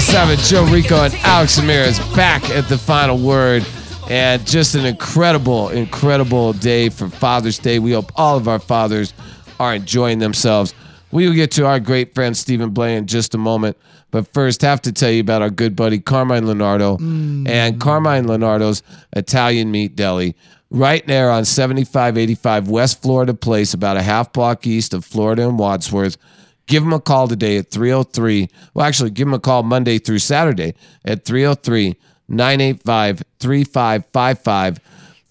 7, Joe Rico and Alex Ramirez back at the final word. And just an incredible, incredible day for Father's Day. We hope all of our fathers are enjoying themselves. We will get to our great friend Stephen Blea in just a moment. But first, have to tell you about our good buddy Carmine Leonardo mm. and Carmine Leonardo's Italian Meat Deli. Right there on 7585 West Florida Place, about a half block east of Florida and Wadsworth. Give them a call today at 303. Well, actually, give them a call Monday through Saturday at 303 985 3555.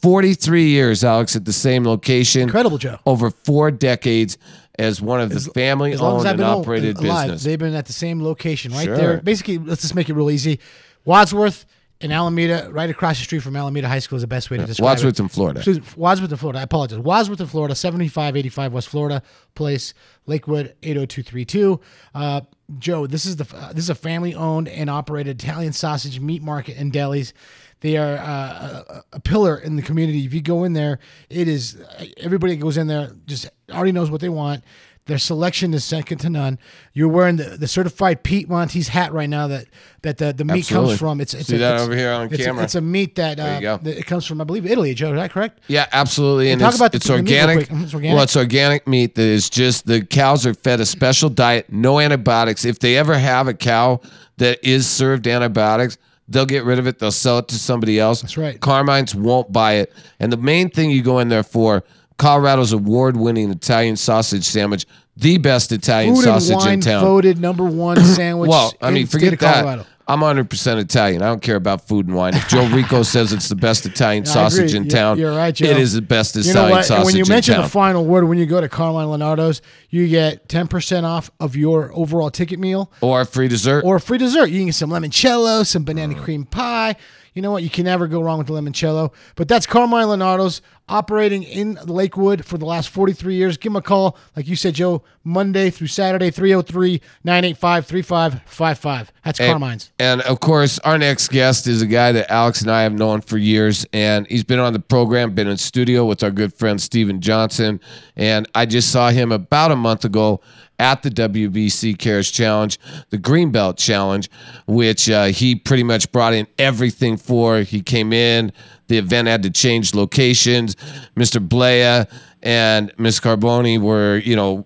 43 years, Alex, at the same location. Incredible, Joe. Over four decades as one of the family As owned and operated alive, business. they've been at the same location right Sure. there. Basically, let's just make it real easy. Wadsworth and Alameda, right across the street from Alameda High School, is the best way to describe Wadsworth it. in Florida. Excuse me, Wadsworth in Florida. I apologize. Wadsworth in Florida, 7585 West Florida Place, Lakewood 80232. Uh, Joe, this is the uh, this is a family owned and operated Italian sausage meat market and delis. They are uh, a, a pillar in the community. If you go in there, it is everybody that goes in there just already knows what they want. Their selection is second to none. You're wearing the, the certified Piedmontese hat right now that that the, the meat Absolutely. comes from. It's it's See a, that it's- over here on it's a- camera? it's a meat that, uh, that it comes from I believe Italy. Joe, is that correct? Yeah, absolutely. And talk it's, about the- it's the organic. It's organic? Well, it's organic meat that is just the cows are fed a special diet, no antibiotics. If they ever have a cow that is served antibiotics, they'll get rid of it. They'll sell it to somebody else. That's right. Carmine's won't buy it. And the main thing you go in there for, Colorado's award-winning Italian sausage sandwich, the best Italian Food sausage and wine in town. voted number one sandwich. Well, I in mean, forget of that. Colorado. I'm 100% Italian. I don't care about food and wine. If Joe Rico says it's the best Italian I sausage agree. in You're- town, you're right, Joe. it is the best You Italian know what? sausage And when you in mention town. the final word, when you go to Carmine Leonardo's, you get 10% off of your overall ticket meal or a free dessert. or a free dessert. You can get some limoncello, some banana cream pie. You know what? You can never go wrong with the limoncello. But that's Carmine Leonardo's operating in Lakewood for the last 43 years. Give them a call, like you said, Joe, Monday through Saturday, 303 985 3555. That's And- Carmine's. And of course, our next guest is a guy that Alex and I have known for years, and he's been on the program, been in studio with our good friend Steven Johnson. And I just saw him about a month ago at the WBC Cares Challenge, the Greenbelt Challenge, which uh, he pretty much brought in everything for. He came in, the event had to change locations. Mr. Blea and Miss Carboni were, you know,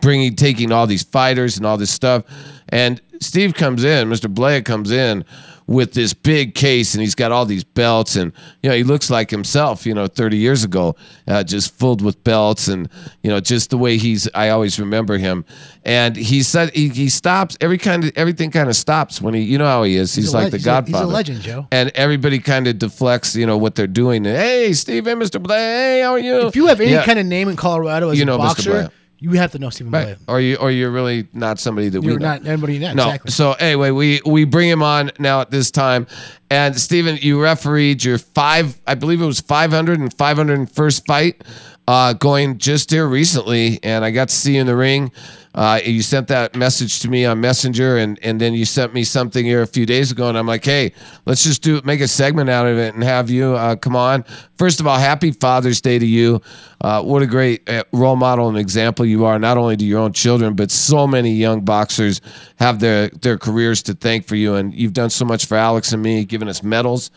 bringing, taking all these fighters and all this stuff. And Steve comes in, Mr. Blea comes in with this big case and he's got all these belts and you know he looks like himself you know 30 years ago uh, just filled with belts and you know just the way he's i always remember him and he said he, he stops every kind of everything kind of stops when he you know how he is he's, a like leg- the he's a- he's a godfather legend, Joe. and everybody kind of deflects you know what they're doing hey steve hey mr Blea, hey how are you If you have any Yeah. kind of name in Colorado as You a know Mr. boxer. You have to know Stephen Right. Blea. Or you, or you're really not somebody that we You're know. not anybody. Yeah, No. exactly. So anyway, we we bring him on now at this time, and Stephen, you refereed your five, I believe it was 500 and 501st fight, uh, going just here recently, and I got to see you in the ring. Uh, you sent that message to me on Messenger, and and then you sent me something here a few days ago, and I'm like, hey, let's just do make a segment out of it and have you uh, come on. First of all, happy Father's Day to you. Uh, what a great uh, role model and example you are, not only to your own children, but so many young boxers have their their careers to thank for you, and you've done so much for Alex and me, giving us medals.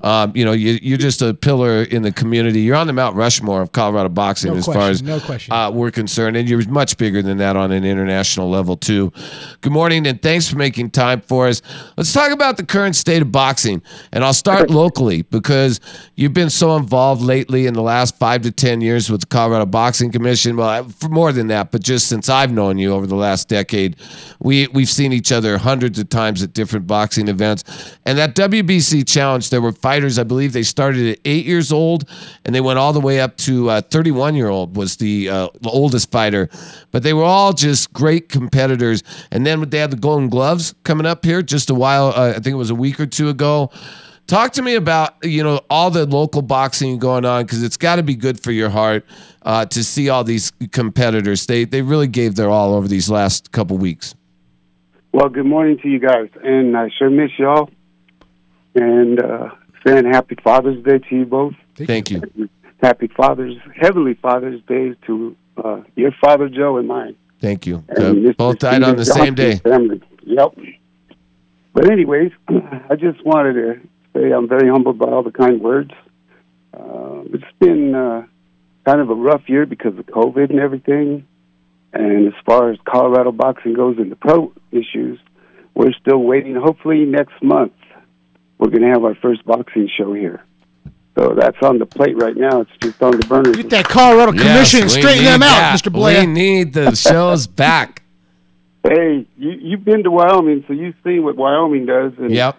Um, you know, you, you're just a pillar in the community. You're on the Mount Rushmore of Colorado boxing No as far as no question. Uh, we're concerned, and you're much bigger than that on an an international level too. Good morning, and thanks for making time for us. Let's talk about the current state of boxing, and I'll start locally because you've been so involved lately in the last five to ten years with the Colorado Boxing Commission. Well, for more than that, but just since I've known you over the last decade, we we've seen each other hundreds of times at different boxing events. And that WBC challenge, there were fighters. I believe they started at eight years old, and they went all the way up to uh, 31 year old was the, uh, the oldest fighter. But they were all just great competitors. And then they had the Golden Gloves coming up here just a while. Uh, I think it was a week or two ago. Talk to me about you know all the local boxing going on because it's got to be good for your heart uh, to see all these competitors. They they really gave their all over these last couple weeks. Well, good morning to you guys, and I sure miss y'all. And uh, saying Happy Father's Day to you both. Thank you. Happy Father's Heavenly Father's Day to uh, your father Joe and mine. Thank you. Uh, both died on the Steven same day. Family. Yep. But anyways, I just wanted to say I'm very humbled by all the kind words. Uh, it's been uh, kind of a rough year because of COVID and everything. And as far as Colorado boxing goes and the pro issues, we're still waiting. Hopefully next month we're going to have our first boxing show here. So that's on the plate right now. It's just on the burner. Get that Colorado Commission and Yes, we straighten need them out, that. Mr. Blea. We need the shows back. Hey, you, you've been to Wyoming, so you've seen what Wyoming does. And Yep.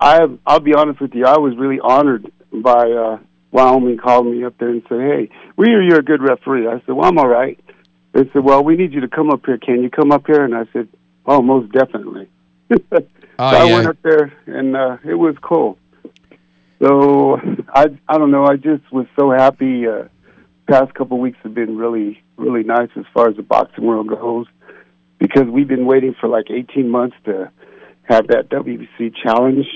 I, I'll be honest with you, I was really honored by uh, Wyoming calling me up there and said, "Hey, we hear you're a good referee." I said, "Well, I'm all right." They said, "Well, we need you to come up here. Can you come up here?" And I said, "Oh, most definitely." so I yeah. went up there, and uh, it was cool. So I, I don't know. I just was so happy. Uh, past couple weeks have been really, really nice as far as the boxing world goes, because we've been waiting for like 18 months to have that WBC challenge.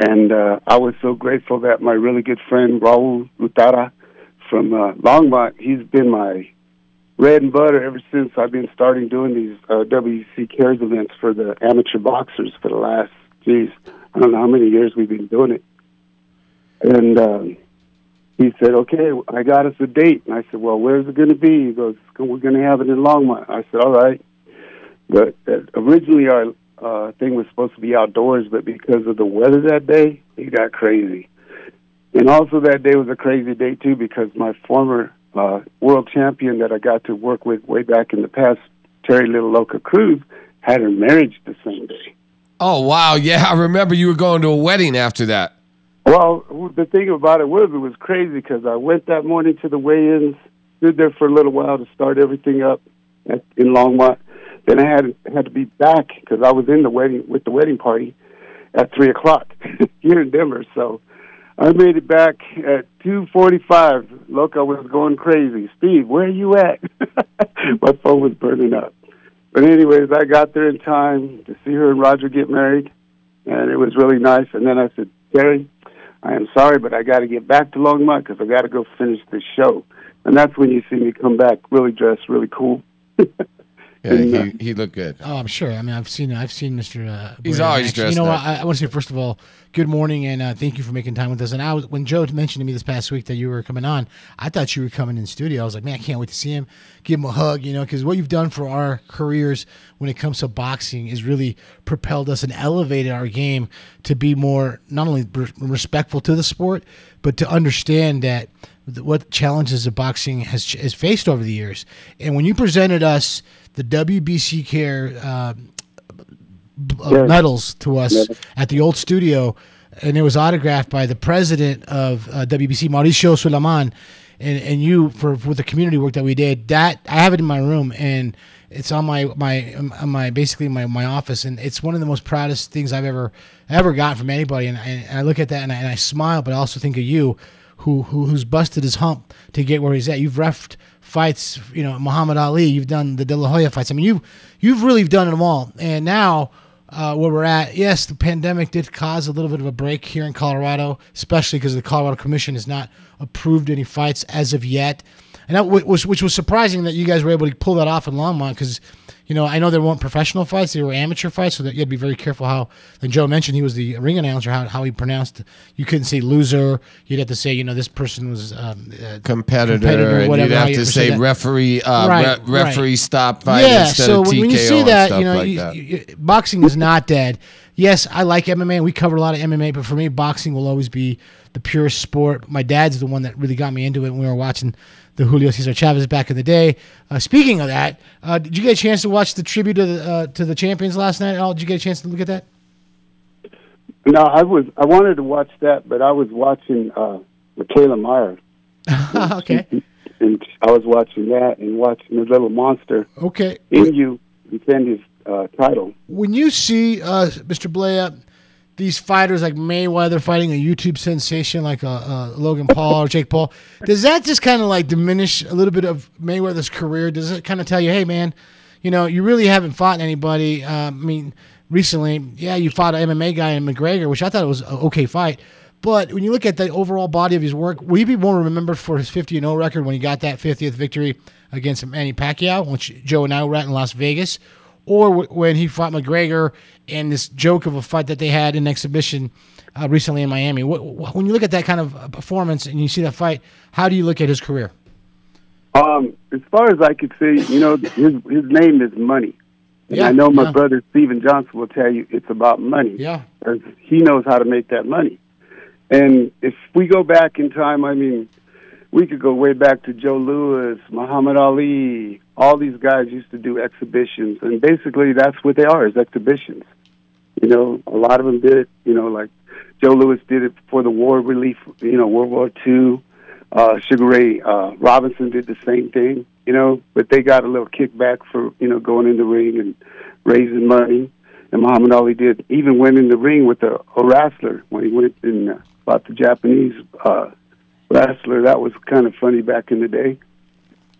And uh, I was so grateful that my really good friend Raul Utara from uh, Longmont, he's been my bread and butter ever since I've been starting doing these uh, WBC cares events for the amateur boxers for the last, geez, I don't know how many years we've been doing it. And um, he said, "Okay, I got us a date." And I said, "Well, where's it going to be?" He goes, "We're going to have it in Longmont." I said, "All right." But uh, originally our uh, thing was supposed to be outdoors, but because of the weather that day, it got crazy. And also that day was a crazy day too because my former uh, world champion that I got to work with way back in the past, Terry Little Loca Cruz, had her marriage the same day. Oh wow, yeah, I remember you were going to a wedding after that. Well, the thing about it was, it was crazy because I went that morning to the weigh-ins, stood there for a little while to start everything up at, in Longmont. Then I had had to be back because I was in the wedding with the wedding party at three o'clock here in Denver. So I made it back at two forty-five. I was going crazy. Steve, where are you at? My phone was burning up. But anyways, I got there in time to see her and Roger get married, and it was really nice. And then I said, Terry, I am sorry, but I got to get back to Longmont because I got to go finish this show. And that's when you see me come back, really dressed, really cool. Yeah, he, he looked good. Oh, I'm sure. I mean, I've seen I've seen Mr. Uh, He's in always action. dressed You know up. what? I, I want to say first of all, good morning and uh, thank you for making time with us. And I was when Joe mentioned to me this past week that you were coming on, I thought you were coming in studio. I was like, man, I can't wait to see him, give him a hug. You know, because what you've done for our careers when it comes to boxing is really propelled us and elevated our game to be more not only re- respectful to the sport, but to understand that th- what challenges the boxing has has faced over the years. And when you presented us the WBC Care uh, b- uh, medals to us at the old studio, and it was autographed by the president of uh, WBC, Mauricio Sulaimán, and and you for for the community work that we did. That I have it in my room and. It's on my my on my basically my, my office, and it's one of the most proudest things I've ever ever gotten from anybody. And I, and I look at that and I, and I smile, but I also think of you, who, who who's busted his hump to get where he's at. You've refed fights, you know, Muhammad Ali. You've done the De La Hoya fights. I mean, you've you've really done them all. And now uh, where we're at, yes, the pandemic did cause a little bit of a break here in Colorado, especially because the Colorado Commission has not approved any fights as of yet. And that was which was surprising that you guys were able to pull that off in Longmont because you know, I know they weren't professional fights; they were amateur fights, so that you had to be very careful how. And Joe mentioned he was the ring announcer. How, how he pronounced, you couldn't say loser. You'd have to say, you know, this person was um, uh, competitor, Competitor, and whatever, you'd have to say that. referee, uh, Right, re- referee right. stop fight yeah, instead so of TKO when you see that, you know, like you, that. you- boxing is not dead. Yes, I like MMA. We cover a lot of MMA, but for me, boxing will always be the purest sport. My dad's the one that really got me into it when we were watching the Julio Cesar Chavez back in the day. Uh, speaking of that, uh, did you get a chance to watch the tribute to the uh, to the champions last night? at all? Did you get a chance to look at that? No, I was I wanted to watch that, but I was watching uh, Mikaela Mayer, okay, and I was watching that and watching the little monster okay. in you defend his uh, title. when you see uh, Mr. Blea, these fighters like Mayweather fighting a YouTube sensation like uh, uh, Logan Paul or Jake Paul, does that just kind of like diminish a little bit of Mayweather's career? Does it kind of tell you, hey man, you know, you really haven't fought anybody? Um, I mean, recently, yeah, you fought an MMA guy in McGregor, which I thought it was an okay fight. But when you look at the overall body of his work, will he be more remembered for his 50 0 record when he got that 50th victory against Manny Pacquiao, which Joe and I were at in Las Vegas? Or w- when he fought McGregor and this joke of a fight that they had in exhibition uh, recently in Miami. Wh- wh- when you look at that kind of uh, performance and you see that fight, how do you look at his career? Um, as far as I could see, you know, his his name is money. And Yeah, I know my yeah. brother Stephen Johnson will tell you it's about money. Yeah. he knows how to make that money. And if we go back in time, I mean, we could go way back to Joe Louis, Muhammad Ali. All these guys used to do exhibitions, and basically that's what they are is exhibitions. You know, a lot of them did it. You know, like Joe Louis did it for the war relief. You know, World War II. Uh, Sugar Ray uh, Robinson did the same thing. You know, but they got a little kickback for you know going in the ring and raising money. And Muhammad Ali did even went in the ring with a, a wrestler when he went and uh, fought the Japanese uh, wrestler. That was kind of funny back in the day.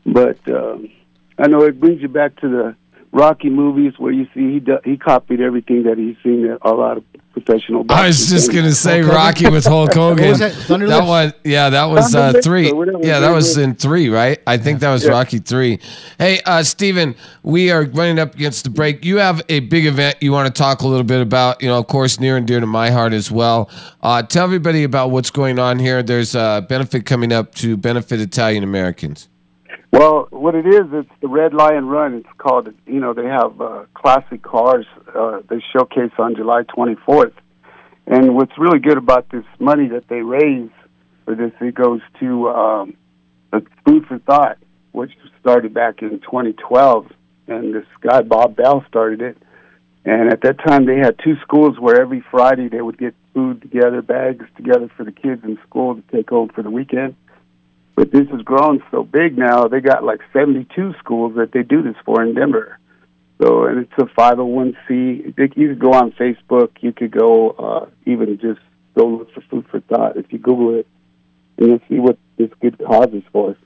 But um, I know it brings you back to the Rocky movies where you see he do, he copied everything that he's seen a lot of professional. I was just gonna say Rocky with Hulk Hogan. was that? That Lips? one, yeah, that was uh, three. Yeah, that was in three, right? I think that was Yeah. Rocky three. Hey, uh, Steven, we are running up against the break. You have a big event you want to talk a little bit about. You know, of course, near and dear to my heart as well. Uh, tell everybody about what's going on here. There's a benefit coming up to benefit Italian Americans. Well, what it is, it's the Red Lion Run. It's called. You know, they have uh, classic cars. Uh, they showcase on July 24th. And what's really good about this money that they raise for this, it goes to um, Food for Thought, which started back in 2012, and this guy Bob Bell started it. And at that time, they had two schools where every Friday they would get food together, bags together for the kids in school to take home for the weekend. But this has grown so big now. They got like 72 schools that they do this for in Denver. So, and it's a 501c. You could go on Facebook. You could go uh, even just go look for Food for Thought if you Google it, and you'll see what this good cause is for.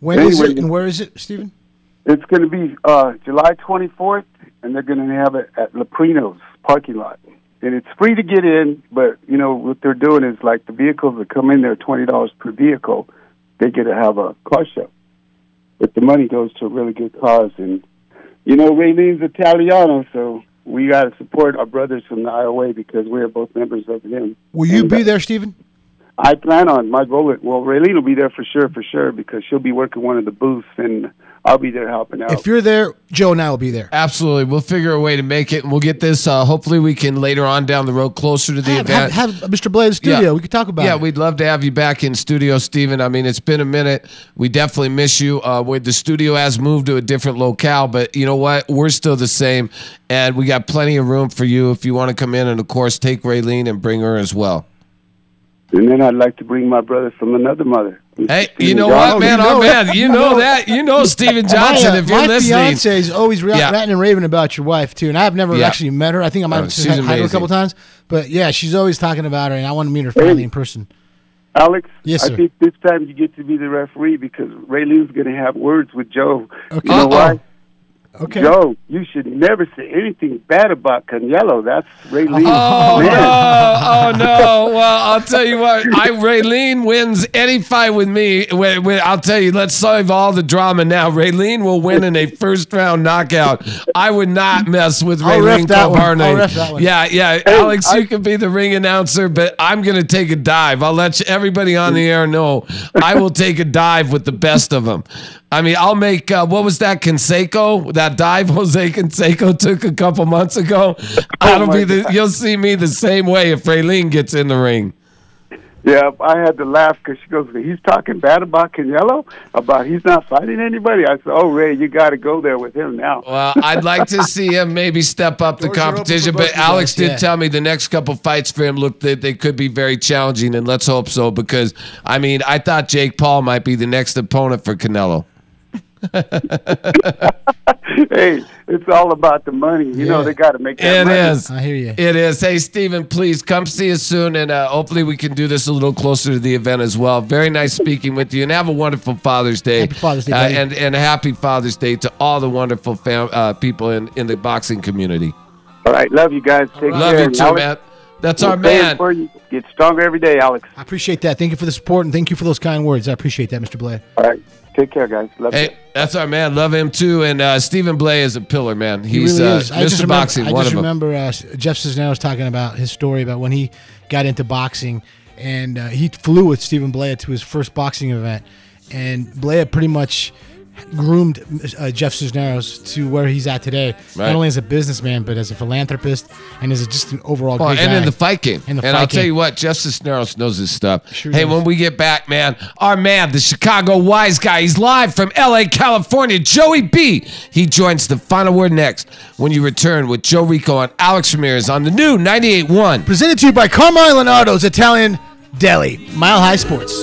When is Anyway, it and where is it, Stephen? It's going to be uh, July 24th, and they're going to have it at Leprino's parking lot. And it's free to get in, but you know what they're doing is like the vehicles that come in there, twenty dollars per vehicle, they get to have a car show. But the money goes to a really good cause, and you know Raylene's Italiano, so we got to support our brothers from the IOA because we are both members of them. Will you And, be uh, there, Stephen? I plan on my goal. Well, Raylene will be there for sure, for sure, because she'll be working one of the booths, and I'll be there helping out. If you're there, Joe and I will be there. Absolutely, we'll figure a way to make it, and we'll get this. Uh, hopefully, we can later on down the road, closer to the Have, event. have, have Mr. Blea in studio. Yeah. We could talk about yeah, it. we'd love to have you back in studio, Steven. I mean, it's been a minute. We definitely miss you. Uh, where the studio has moved to a different locale, but you know what? We're still the same, and we got plenty of room for you if you want to come in. And of course, take Raylene and bring her as well. And then I'd like to bring my brother from another mother. Hey, you know Johnson. what, man? you Oh know man, you know that. You know Steven Johnson. my, uh, if you're my listening, fiance is always ra- Yeah. ranting and raving about your wife too, and I've never Yeah. actually met her. I think I might Oh, have she's had, had her a amazing. couple times, but yeah, she's always talking about her, and I want to meet her finally in person. Alex, Yes, I think this time you get to be the referee because Raylene's going to have words with Joe. Okay. You know Uh-oh. why? Okay. Joe, you should never say anything bad about Canelo. That's Raylene. Oh Man. Oh no! I'll tell you what. I Raylene wins any fight with me. When, when- I'll tell you. Let's save all the drama now. Raylene will win in a first round knockout. I would not mess with I'll Raylene one. I'll Kilbarney. that one. Yeah, yeah. Alex, you can be the ring announcer, but I'm gonna take a dive. I'll let you, everybody on the air know. I will take a dive with the best of them. I mean, I'll make uh, what was that Canseco? That dive Jose Canseco took a couple months ago. That'll my be the. God. You'll see me the same way if Raylene gets in the ring. Yeah, I had to laugh because she goes, "He's talking bad about Canelo, about he's not fighting anybody." I said, "Oh, Ray, you got to go there with him now." Well, I'd like to see him maybe step up the Doors competition, but Alex guys, did yeah. tell me the next couple fights for him look they, they could be very challenging, and let's hope so because I mean I thought Jake Paul might be the next opponent for Canelo. hey, it's all about the money. You know, they got to make that It money. is. I hear you. It is. Hey, Steven, please come see us soon, and uh, hopefully we can do this a little closer to the event as well. Very nice speaking with you, and have a wonderful Father's Day. Happy Father's Day, uh, and and happy Father's Day to all the wonderful fam- uh, people in in the boxing community. All right, love you guys. Take care. Love care. you too, Alex, man. That's we're our man. For you. Get stronger every day, Alex. I appreciate that. Thank you for the support and thank you for those kind words. I appreciate that, Mr. Blea. All right, take care, guys. Love you. That's our man. Love him too. And uh, Stephen Blea is a pillar, man. He He's really uh, is. I just Mr. remember, Boxing, I one just of them. remember uh, Jeff Cisneros talking about his story about when he got into boxing, and uh, he flew with Stephen Blea to his first boxing event, and Blea pretty much groomed uh, Jeff Cisneros to where he's at today, Right. not only as a businessman but as a philanthropist and as a, just an overall Oh, great and guy. in the fight game. The and fight I'll tell you what, Jeff Cisneros knows his stuff. Sure hey, does. when we get back, man, our man, the Chicago wise guy, he's live from LA, California. Joey B. He joins the final word next when you return with Joe Rico and Alex Ramirez on the new 98.1. Presented to you by Carmine Leonardo's Italian Deli, Mile High Sports.